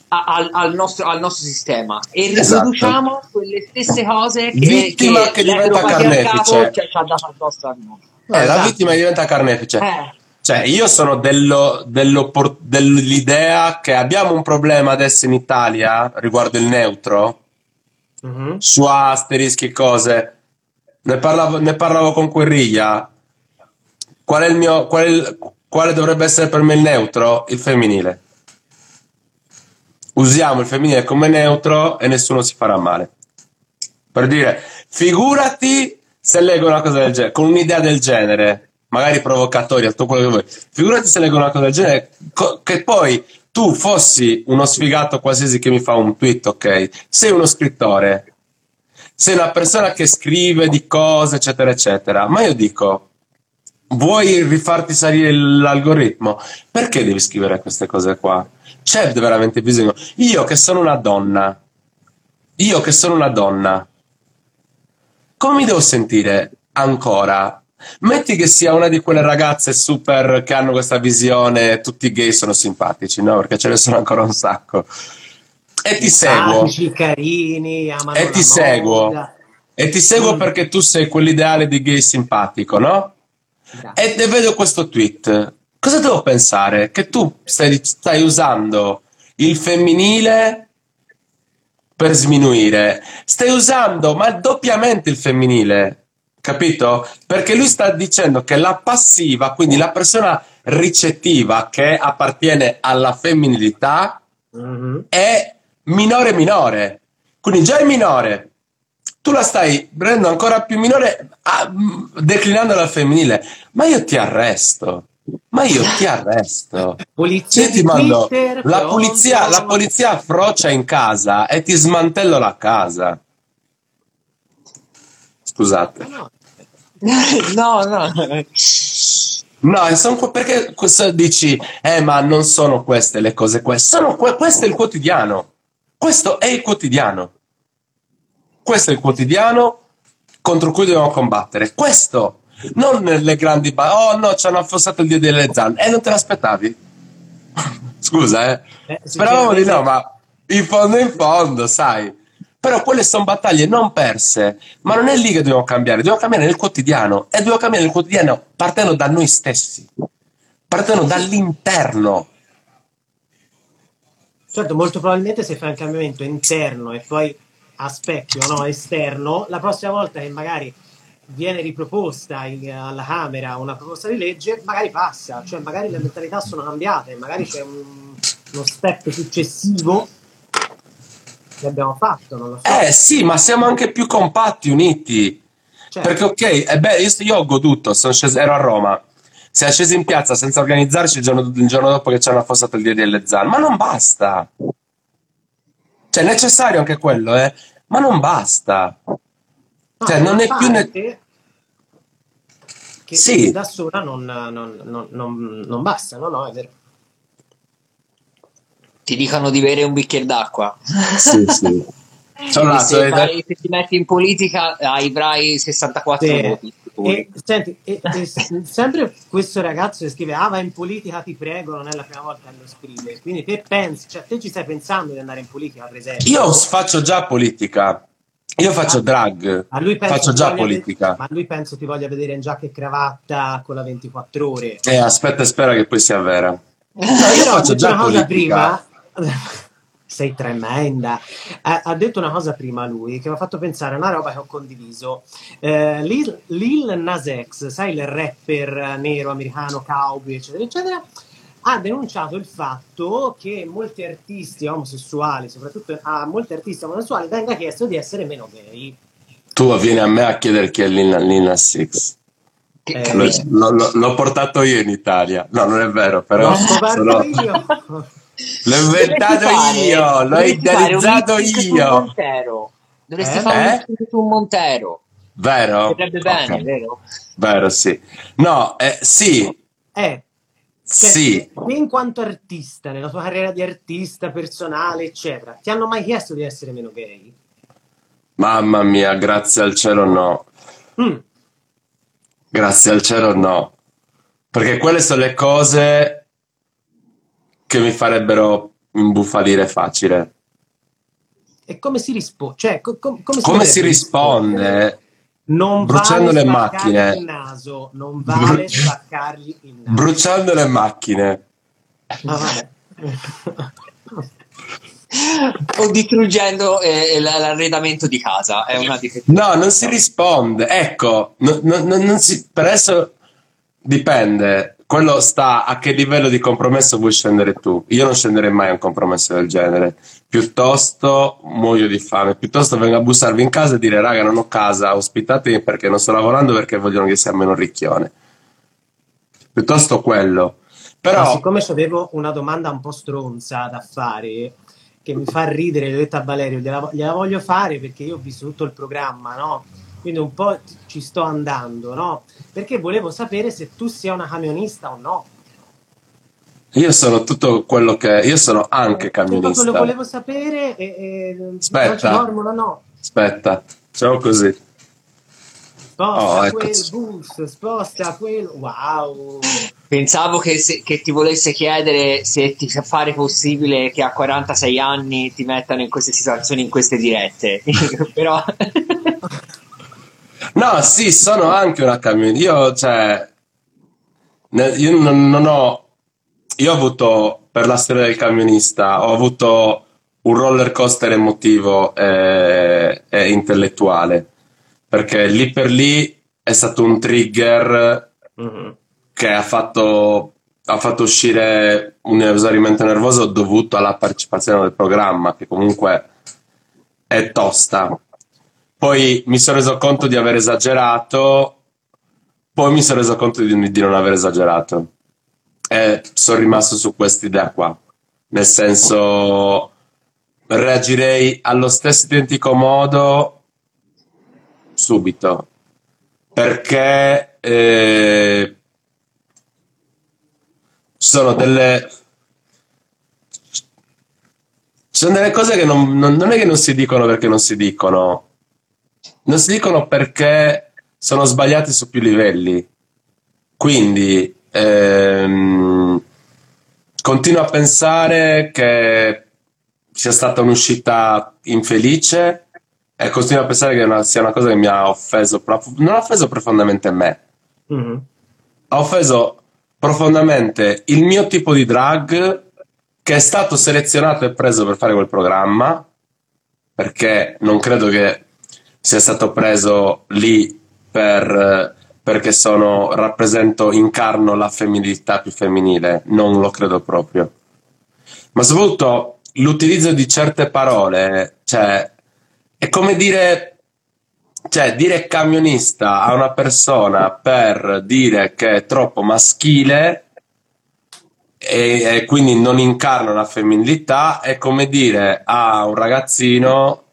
al, al, nostro, al, nostro, sistema e esatto. riproduciamo quelle stesse cose che, Vittima che, che diventa carnefice ci ha dato addosso a noi. Eh, la vittima diventa carnefice. Eh. Cioè, io sono dello, dello, dell'idea che abbiamo un problema adesso in Italia riguardo il neutro, mm-hmm. su asterischi e cose. Ne parlavo, ne parlavo con Querriglia. Qual è il mio, qual è il, quale dovrebbe essere per me il neutro? Il femminile. Usiamo il femminile come neutro e nessuno si farà male. Per dire, figurati se leggo una cosa del genere, con un'idea del genere, magari provocatoria, tutto quello che vuoi, figurati se leggo una cosa del genere, co- che poi tu fossi uno sfigato qualsiasi che mi fa un tweet, ok? Sei uno scrittore, sei una persona che scrive di cose, eccetera, eccetera. Ma io dico, vuoi rifarti salire l'algoritmo? Perché devi scrivere queste cose qua? C'è veramente bisogno. Io che sono una donna, io che sono una donna, come mi devo sentire ancora? Metti che sia una di quelle ragazze super che hanno questa visione, tutti i gay sono simpatici, no? Perché ce ne sono ancora un sacco. E ti seguo. carini, e ti seguo. E ti seguo perché tu sei quell'ideale di gay simpatico, no? E, e vedo questo tweet. Cosa devo pensare? Che tu stai, stai usando il femminile per sminuire. Stai usando ma doppiamente il femminile, capito? Perché lui sta dicendo che la passiva, quindi la persona ricettiva che appartiene alla femminilità, mm-hmm. è minore minore. Quindi già è minore. Tu la stai rendendo ancora più minore ah, declinandola al femminile. Ma io ti arresto. Ma io ti arresto. Polizia Io ti mando Twitter, la polizia, la polizia affroccia in casa e ti smantello la casa. Scusate. No, no. no. [LAUGHS] No, sono, perché dici, eh, ma non sono queste le cose, queste. Sono, questo è il quotidiano. Questo è il quotidiano. Questo è il quotidiano contro cui dobbiamo combattere. Questo non le grandi ba- oh no ci hanno affossato il dio delle zanne. E non te l'aspettavi? [LAUGHS] Scusa eh, eh speravamo di no ma in fondo in fondo sai. Però quelle sono battaglie non perse, ma non è lì che dobbiamo cambiare, dobbiamo cambiare nel quotidiano e dobbiamo cambiare nel quotidiano partendo da noi stessi, partendo dall'interno. Certo, molto probabilmente se fai un cambiamento interno e poi a specchio, no, esterno, la prossima volta che magari viene riproposta in, alla Camera una proposta di legge, magari passa, cioè magari le mentalità sono cambiate, magari c'è un, uno step successivo che abbiamo fatto, non lo so. Eh sì, ma siamo anche più compatti, uniti. Certo. Perché ok, eh beh, io, io ho goduto, sono sceso, ero a Roma, siamo scesi in piazza senza organizzarci il giorno, il giorno dopo che ci hanno affossato il DDL Zan, ma non basta. Cioè, è necessario anche quello, eh, ma non basta. No, cioè, non è più... Ne- che sì. da sola non, non, non, non basta, no, no, è vero ti dicono di bere un bicchiere d'acqua. Sì, sì. [LAUGHS] Se, fai, se, ti metti in politica avrai 64 sì. voti. E, senti, e, e, sempre questo ragazzo che scrive: Ah, va in politica, ti prego, non è la prima volta che lo scrive. Quindi te pensi, cioè te ci stai pensando di andare in politica, per esempio? Io faccio già politica. Io faccio ah, drag, faccio già politica. Vedere, ma lui penso ti voglia vedere in giacca e cravatta con la 24 ore. Eh, aspetta, spera che poi sia vera. No, io faccio già politica. Prima, sei tremenda. Ha, ha, detto una cosa prima lui che mi ha fatto pensare a una roba che ho condiviso. Eh, Lil, Lil Nas X, sai il rapper nero americano, cowboy, eccetera, eccetera, ha denunciato il fatto che molti artisti omosessuali, soprattutto a molti artisti omosessuali, venga chiesto di essere meno gay. Tu vieni a me a chiedere chi è Lil, Lil Nas X. Eh, l'ho, l'ho, l'ho, portato io in Italia. No, non è vero, però. L'ho scoperto sono... io. L'ho inventato io, l'ho idealizzato io. Dovresti eh? fare un eh? su Montero. Vero? Bene, okay. vero? Vero, sì. No, eh, sì. Eh. Cioè, sì. in quanto artista, nella tua carriera di artista personale, eccetera, ti hanno mai chiesto di essere meno gay? Mamma mia, grazie al cielo no. Mm. Grazie al cielo no. Perché quelle sono le cose che mi farebbero imbufalire facile. E come si risponde? Cioè, co- come, si, come si risponde? Non bruciando vale le macchine. Il naso, non vale Bru- spaccargli il naso. Bruciando le macchine. Ah, vabbè. o distruggendo eh, l'arredamento di casa. È una no, non si risponde. Ecco, no, no, non si, per adesso dipende quello sta a che livello di compromesso vuoi scendere tu. Io non scenderei mai a un compromesso del genere. Piuttosto muoio di fame, piuttosto vengo a bussarvi in casa e dire raga non ho casa, ospitatemi perché non sto lavorando perché vogliono che sia meno ricchione. Piuttosto quello. Però... Ma siccome avevo una domanda un po' stronza da fare, che mi fa ridere, l'ho detto a Valerio, gliela, gliela voglio fare perché io ho visto tutto il programma, no? Quindi un po' ci sto andando, no? Perché volevo sapere se tu sia una camionista o no. Io sono tutto quello che... Io sono anche camionista. Lo volevo sapere e... e Aspetta. Formula, no. Aspetta, facciamo così. Sposta oh, quel ecco. bus, sposta quel... Wow! Pensavo che, se, che, ti volesse chiedere se ti fare possibile che a 46 anni ti mettano in queste situazioni, in queste dirette. [LAUGHS] Però... [LAUGHS] No, sì, sono anche una camionista. Io, cioè, io non, non, ho. Io ho avuto, per la storia del camionista, ho avuto un roller coaster emotivo e, e intellettuale. Perché lì per lì è stato un trigger mm-hmm. che ha fatto, ha fatto uscire un esaurimento nervoso dovuto alla partecipazione del programma, che comunque è tosta poi mi sono reso conto di aver esagerato, poi mi sono reso conto di, di non aver esagerato. E sono rimasto su quest'idea qua. Nel senso, reagirei allo stesso identico modo subito. Perché eh, ci sono delle ci sono delle cose che non, non, non, è che non si dicono perché non si dicono, non si dicono perché sono sbagliati su più livelli. Quindi ehm, continuo a pensare che sia stata un'uscita infelice e continuo a pensare che una, sia una cosa che mi ha offeso, non ha offeso profondamente me, mm-hmm. ha offeso profondamente il mio tipo di drag che è stato selezionato e preso per fare quel programma, perché non credo che sia stato preso lì per, perché sono, rappresento, incarno la femminilità più femminile, non lo credo proprio. Ma soprattutto l'utilizzo di certe parole, cioè, è come dire, cioè, dire camionista a una persona per dire che è troppo maschile e, e, quindi non incarna la femminilità è come dire a un ragazzino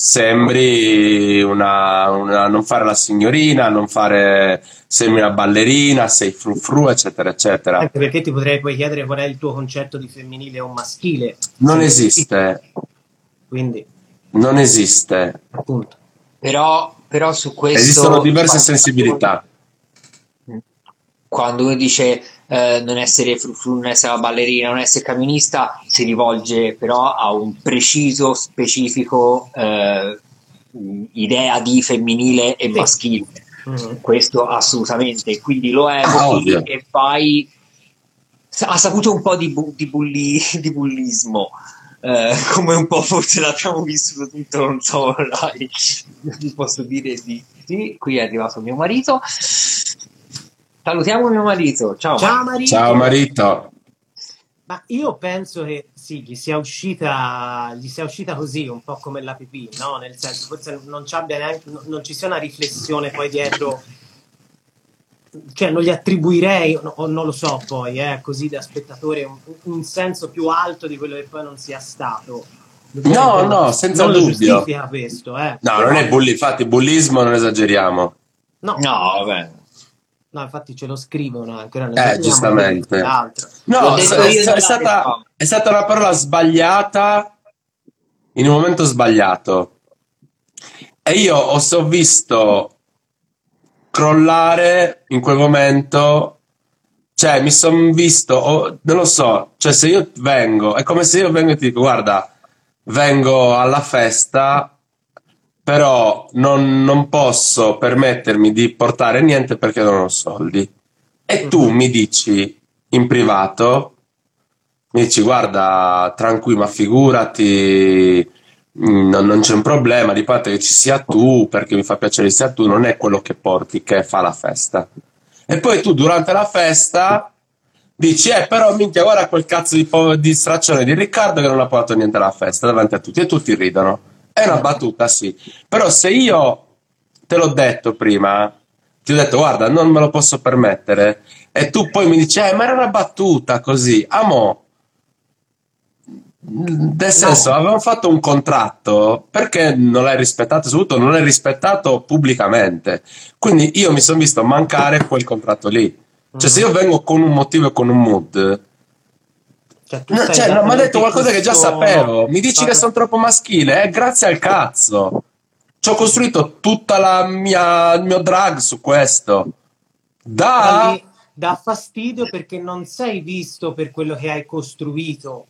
sembri una, una, non fare la signorina, non fare sembri una ballerina, sei frufru, eccetera, eccetera. Anche perché ti potrei poi chiedere qual è il tuo concetto di femminile o maschile. Non esiste. Quindi. Non esiste. Appunto. Però, però su questo... Esistono diverse sensibilità. Quando uno dice eh, non essere frufru, non essere una ballerina, non essere camionista, si rivolge però a un preciso, specifico eh, idea di femminile e maschile. Mm-hmm. Questo assolutamente. Quindi lo evochi ah, e fai. Ha saputo un po' di, bu- di, bulli- [LAUGHS] di bullismo. Eh, come un po' forse l'abbiamo vissuto tutto, non so, [LAUGHS] dai, vi posso dire di sì. Qui è arrivato mio marito. Salutiamo mio marito. Ciao. Ciao marito. Ciao marito. Ma io penso che sì, gli sia uscita, gli sia uscita così, un po' come la pipì, no? Nel senso, forse non, neanche, non ci sia una riflessione poi dietro, cioè non gli attribuirei, o non lo so poi, eh, così da spettatore, un, un, senso più alto di quello che poi non sia stato. No, no, senza non dubbio. questo, eh. No, non è bulli, infatti, bullismo non esageriamo. No, no vabbè. No, infatti ce lo scrivono anche. Eh, giustamente. No, è, è, è, stata, è stata una parola sbagliata in un momento sbagliato. E io ho so visto crollare in quel momento, cioè mi sono visto, oh, non lo so, cioè se io vengo, è come se io vengo e ti dico guarda, vengo alla festa però non, non, posso permettermi di portare niente perché non ho soldi. E tu mhm. mi dici in privato, mi dici guarda, tranquillo, ma figurati, mm, non, non, c'è un problema, di parte che ci sia tu, perché mi fa piacere che sia tu, non è quello che porti che fa la festa. E poi tu durante la festa dici, eh però minchia guarda quel cazzo di, di straccione di Riccardo che non ha portato niente alla festa davanti a tutti e tutti ridono. È una battuta, sì. Però se io te l'ho detto prima, ti ho detto guarda, non me lo posso permettere, e tu poi mi dici, eh, ma era una battuta così, amo. Nel senso, no. avevamo fatto un contratto perché non l'hai rispettato, soprattutto non l'hai rispettato pubblicamente. Quindi io mi sono visto mancare quel contratto lì. Cioè, se io vengo con un motivo e con un mood, cioè, tu no, cioè, no, mi ha detto qualcosa che già sapevo. Mi dici che sono troppo maschile? Eh, grazie al cazzo. Ci ho costruito tutta la mia, il mio drag su questo. Da... Dà fastidio perché non sei visto per quello che hai costruito,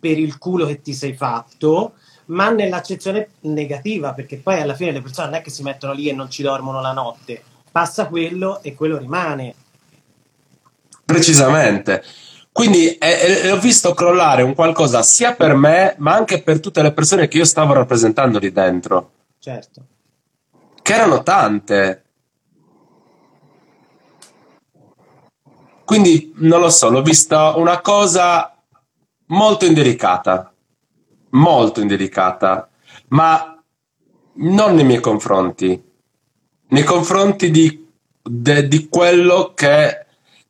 per il culo che ti sei fatto, ma nell'accezione negativa, perché poi alla fine le persone non è che si mettono lì e non ci dormono la notte. Passa quello e quello rimane. Precisamente. Quindi eh, eh, ho visto crollare un qualcosa sia per me, ma anche per tutte le persone che io stavo rappresentando lì dentro. Certo. Che erano tante. Quindi non lo so, l'ho vista una cosa molto indelicata. Molto indelicata. Ma non nei miei confronti. Nei confronti di, de, di quello che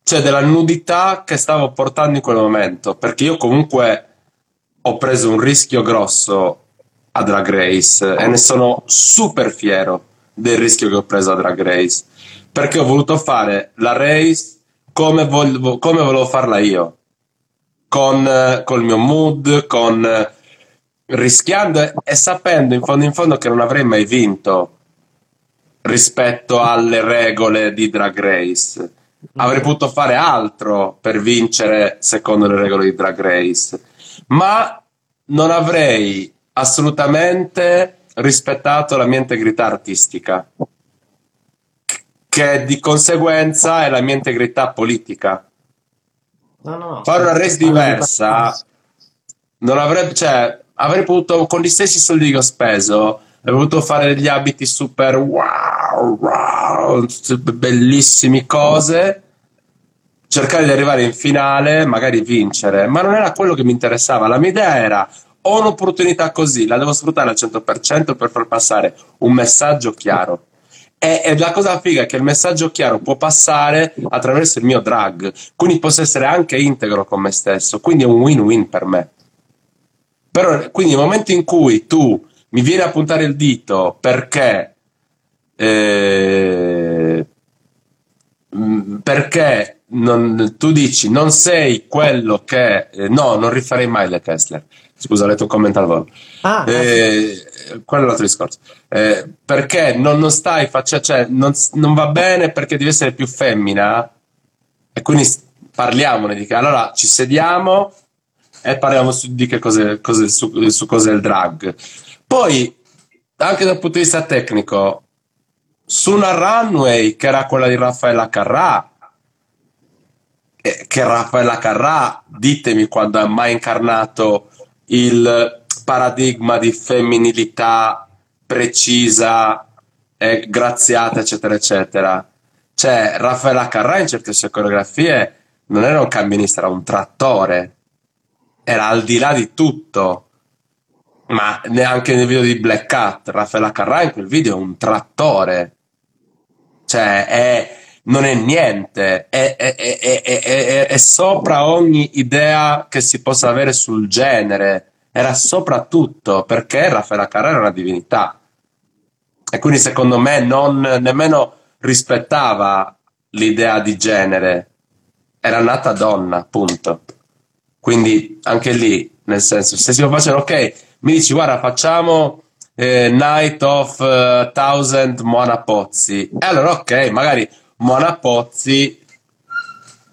cioè della nudità che stavo portando in quel momento, perché io comunque ho preso un rischio grosso a Drag Race e ne sono super fiero del rischio che ho preso a Drag Race, perché ho voluto fare la race come, volevo, come volevo farla io, con, il mio mood, con rischiando e, e sapendo in fondo in fondo che non avrei mai vinto rispetto alle regole di Drag Race avrei potuto fare altro per vincere secondo le regole di Drag Race, ma non avrei assolutamente rispettato la mia integrità artistica, che di conseguenza è la mia integrità politica. No, no, no. Fare una race diversa non avrebbe, cioè, avrei potuto, con gli stessi soldi che ho speso, avrei potuto fare degli abiti super wow, wow, bellissimi cose, cercare di arrivare in finale, magari vincere, ma non era quello che mi interessava. La mia idea era ho un'opportunità così, la devo sfruttare al 100% per far passare un messaggio chiaro. E, e, la cosa figa è che il messaggio chiaro può passare attraverso il mio drag, quindi posso essere anche integro con me stesso, quindi è un win-win per me. Però, quindi nel momento in cui tu mi vieni a puntare il dito perché eh, perché non, tu dici non sei quello che eh, no, non rifarei mai le Kessler Scusa, ho letto un commento al volo. Ah, eh, quello è l'altro discorso. Eh, perché non, non stai facendo, cioè, non, non, va bene perché devi essere più femmina. E quindi parliamone di che. Allora ci sediamo e parliamo su, di che cos'è, cos'è, su, su cos'è il drag. Poi, anche dal punto di vista tecnico, su una runway che era quella di Raffaella Carrà, eh, che Raffaella Carrà, ditemi quando ha mai incarnato il paradigma di femminilità precisa, e graziata, eccetera, eccetera. Cioè, Raffaella Carrà in certe sue coreografie non era un camionista, era un trattore. Era al di là di tutto. Ma neanche nel video di Black Cat, Raffaella Carrà in quel video è un trattore. Cioè, è, non è niente, è, è, è, sopra ogni idea che si possa avere sul genere. Era soprattutto perché Raffaella Carrà era una divinità. E quindi secondo me non nemmeno rispettava l'idea di genere. Era nata donna, punto. Quindi anche lì, nel senso, se si facciano, ok, mi dici guarda facciamo eh, Night of uh, Thousand Moana Pozzi. E allora ok, magari Mona Pozzi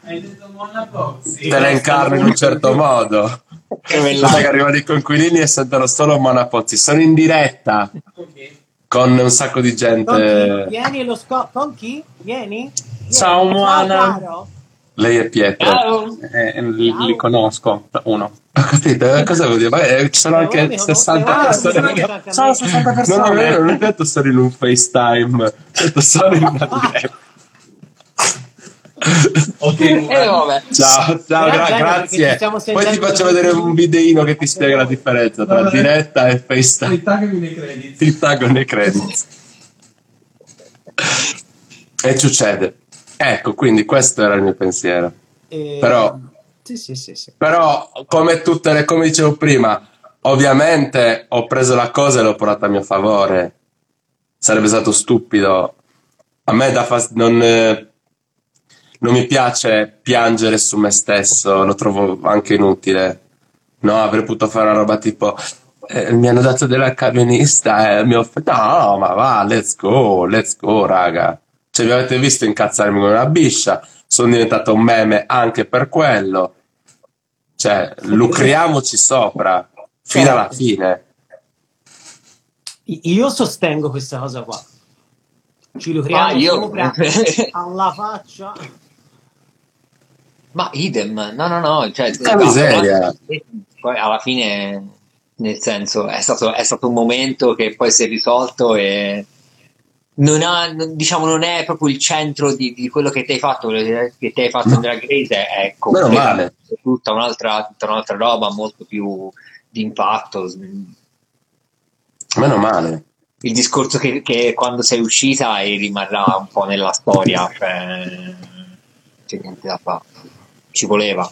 hai detto Mona Pozzi te la incarni in un certo modo sai che arrivano i conquilini e sentono solo Mona Pozzi sono in diretta okay. con un sacco di gente vieni lo sco- con chi? vieni? vieni. ciao Moana lei è Pietro eh, eh, li, li, conosco uno [LAUGHS] capito eh, [LAUGHS] cosa vuol dire? Ma, eh, ci sono anche 60 persone sono 60 persone non, non, non ho detto solo in un FaceTime ho detto solo in una diretta okay, [LAUGHS] eh, ciao, ciao gra- grazie. Poi ti faccio vedere un videino che ti spiega la differenza tra vabbè. diretta e FaceTime. Ti taggo nei credits. Ti taggo nei credits. e succede. Ecco, quindi questo era il mio pensiero. E... Però, sì, sì, sì, sì. però come tutte le, come dicevo prima, ovviamente ho preso la cosa e l'ho portata a mio favore. Sarebbe stato stupido. A me da fast- non, eh, non mi piace piangere su me stesso, lo trovo anche inutile. No, avrei potuto fare una roba tipo eh, mi hanno dato della camionista e mi ho fatto no, ma va, let's go, let's go, raga. Cioè, mi avete visto incazzarmi come una biscia, sono diventato un meme anche per quello. Cioè, lucriamoci sopra, fino alla fine. Io sostengo questa cosa qua. Ci lucriamo ah, io... sopra [LAUGHS] alla faccia. Ma idem, no, no, no, cioè, che miseria. Poi alla fine, nel senso, è stato, è stato un momento che poi si è risolto e non, ha, diciamo, non è proprio il centro di, di quello che ti hai fatto, che ti hai fatto in Drag Race, è completamente tutta un'altra, tutta un'altra roba molto più di impatto. Meno male. Il discorso che, che quando sei uscita e rimarrà un po' nella storia, cioè c'è niente da fare ci voleva.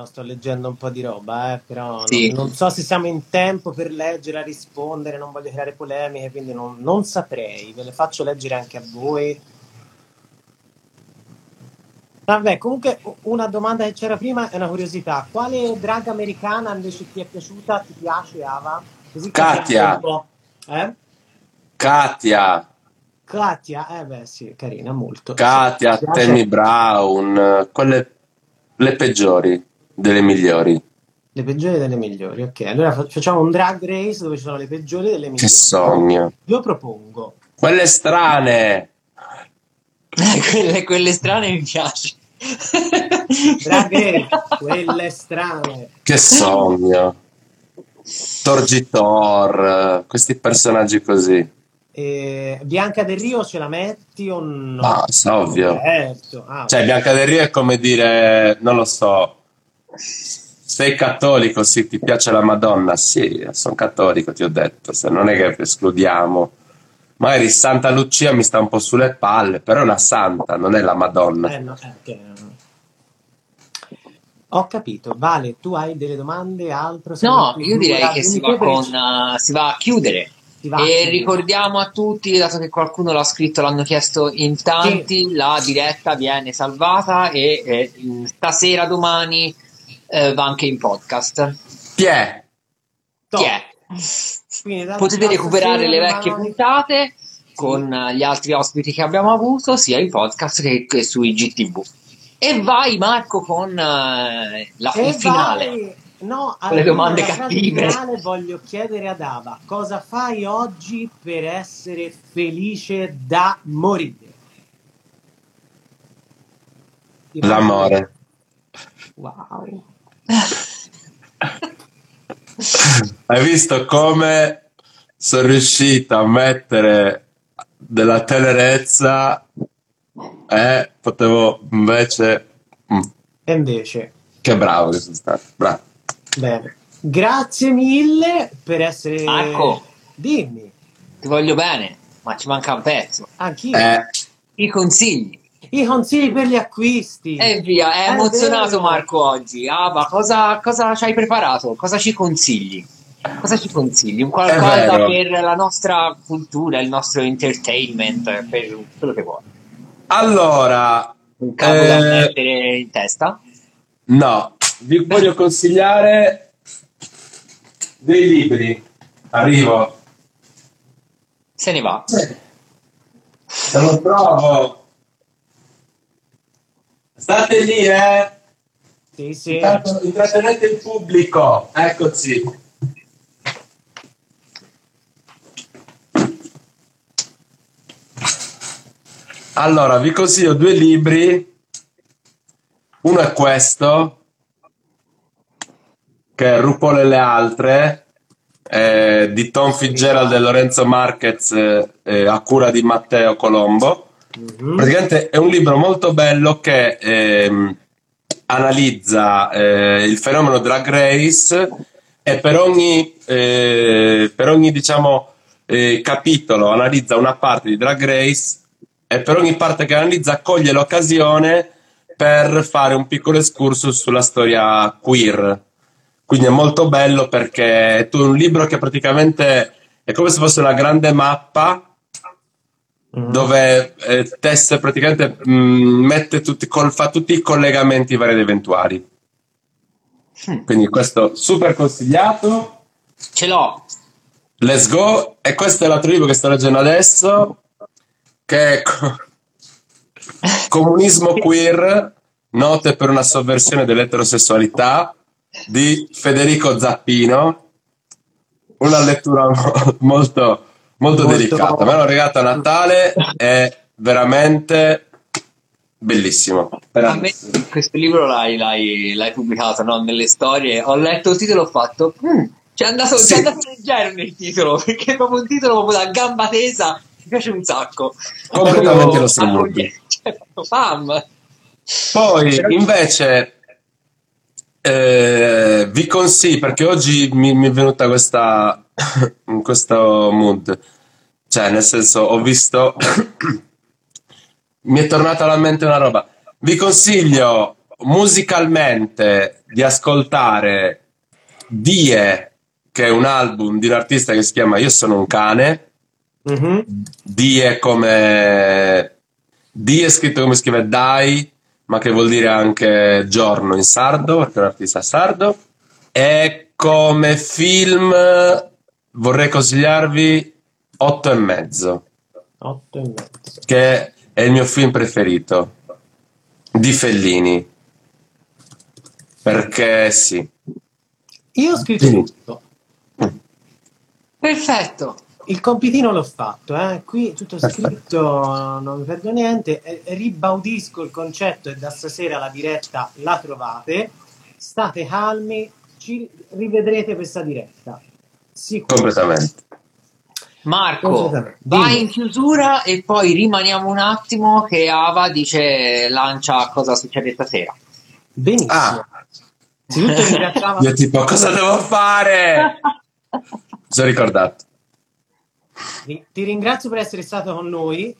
No, sto leggendo un po' di roba, eh, però sì. non, non, so se siamo in tempo per leggere, a rispondere, non voglio creare polemiche, quindi non, non saprei, ve le faccio leggere anche a voi. Vabbè, comunque una domanda che c'era prima è una curiosità. Quale drag americana invece ti è piaciuta, ti piace, Ava? Così Katia. Eh? Katia. Katia, eh beh sì, carina, molto. Katia, Tammy Brown, quelle le peggiori delle migliori. Le peggiori delle migliori, ok. Allora fa- facciamo un drag race dove ci sono le peggiori delle migliori. Che sogno. Io propongo. Quelle strane. quelle, quelle strane mi piace. Drag race, [LAUGHS] quelle strane. Che sogno. Torgitor, questi personaggi così. E Bianca del Rio ce la metti o no? Ah, sì, ovvio. Certo. Ah, Cioè, Bianca del Rio è come dire, non lo so, sei cattolico, sì, ti piace la Madonna? Sì, sono cattolico, ti ho detto, se non è che escludiamo. Magari Santa Lucia mi sta un po' sulle palle, però è una santa, non è la Madonna. Eh, no, ok. Ho capito. Vale, tu hai delle domande? Altro? No, io direi che si va, con, uh, si va a chiudere. Si va a E chiudere. ricordiamo a tutti, dato che qualcuno l'ha scritto, l'hanno chiesto in tanti, la diretta viene salvata e eh, stasera, domani eh, va anche in podcast. Quindi da- Potete recuperare le vecchie puntate con gli altri ospiti che abbiamo avuto, sia in podcast che, che su IGTV. E vai Marco con eh, la, E il finale. vai- No, le domande cattive. finale voglio chiedere ad Ava cosa fai oggi per essere felice da morire? L'amore. Wow. Hai visto come sono riuscito a mettere della tenerezza e potevo invece... Mm, E invece, che bravo che sono stato, bravo. bene. Grazie mille per essere... Marco. Dimmi, Ti voglio bene, ma ci manca un pezzo. anch'io. Eh, I consigli. I consigli per gli acquisti. E via, è È emozionato vero. Marco oggi. Ah, ma cosa, cosa ci hai preparato? Cosa ci consigli? Cosa ci consigli? Un qualcosa per la nostra cultura, il nostro entertainment, per quello che vuoi. allora, Un capo da Eh. mettere in testa? no, vi voglio consigliare dei libri. Arrivo. Se ne va. Se lo trovo. State lì, eh. Sì, sì. Intanto intrattenete il pubblico. Eccoci. Allora, vi consiglio due libri. Uno è questo, che è RuPaul e le altre, eh, di Tom Fitzgerald e Lorenzo Marquez, eh, eh, a cura di Matteo Colombo. Mhm. Praticamente è un libro molto bello che ehm, analizza eh, il fenomeno drag race e per ogni, eh, per ogni diciamo, eh, capitolo analizza una parte di drag race e per ogni parte che analizza coglie l'occasione per fare un piccolo excursus sulla storia queer. Quindi è molto bello perché è un libro che praticamente è come se fosse una grande mappa Mhm. dove eh, tesse praticamente mh, mette tutti, col- fa tutti i collegamenti vari ed eventuali. Quindi questo super consigliato. Ce l'ho. Let's go. E questo è l'altro libro che sto leggendo adesso, che è Co- [LAUGHS] Comunismo queer, note per una sovversione dell'eterosessualità di Federico Zappino. Una lettura mo- [LAUGHS] molto, molto, Molto- delicata. Me l'ho regalato a Natale, [LAUGHS] è veramente bellissimo. A me questo libro l'hai, l'hai- l'hai pubblicato no? nelle storie. Ho letto il titolo e ho fatto. "Mm, c'è andato, Sì. c'è andato leggero nel titolo perché è proprio un titolo proprio da gamba tesa. Mi piace un sacco. Completamente lo Stromurdi. [LAUGHS] Cioè. Poi invece eh, vi consiglio perché oggi mi, mi è venuta questa in [COUGHS] questo mood, cioè nel senso ho visto [COUGHS] mi è tornata alla mente una roba. Vi consiglio musicalmente di ascoltare Die, che è un album di un artista che si chiama Io sono un cane. Mhm. Die come Die è scritto come scrive Dai, ma che vuol dire anche giorno in sardo, perché è un artista sardo. E come film vorrei consigliarvi Otto e mezzo, Otto e mezzo. che è il mio film preferito di Fellini. Perché sì, Io ho scritto tutto. Perfetto. Il compitino l'ho fatto, eh. qui tutto scritto, non mi perdo niente. Ribaudisco il concetto e da stasera la diretta la trovate. State calmi, ci rivedrete questa diretta. Sicuro. Completamente. Marco, vai in chiusura e poi rimaniamo un attimo che Ava dice lancia cosa succede stasera. Benissimo. Ah, io tipo, cosa devo fare? Mi [LAUGHS] sono ricordato. Ti ringrazio per essere stato con noi.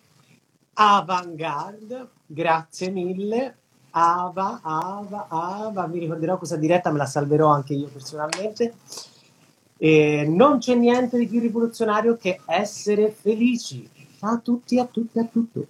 Avantgarde, grazie mille. Ava, Ava, Ava, mi ricorderò questa diretta, me la salverò anche io personalmente. E non c'è niente di più rivoluzionario che essere felici. Ciao a tutti, a tutti, a tutto.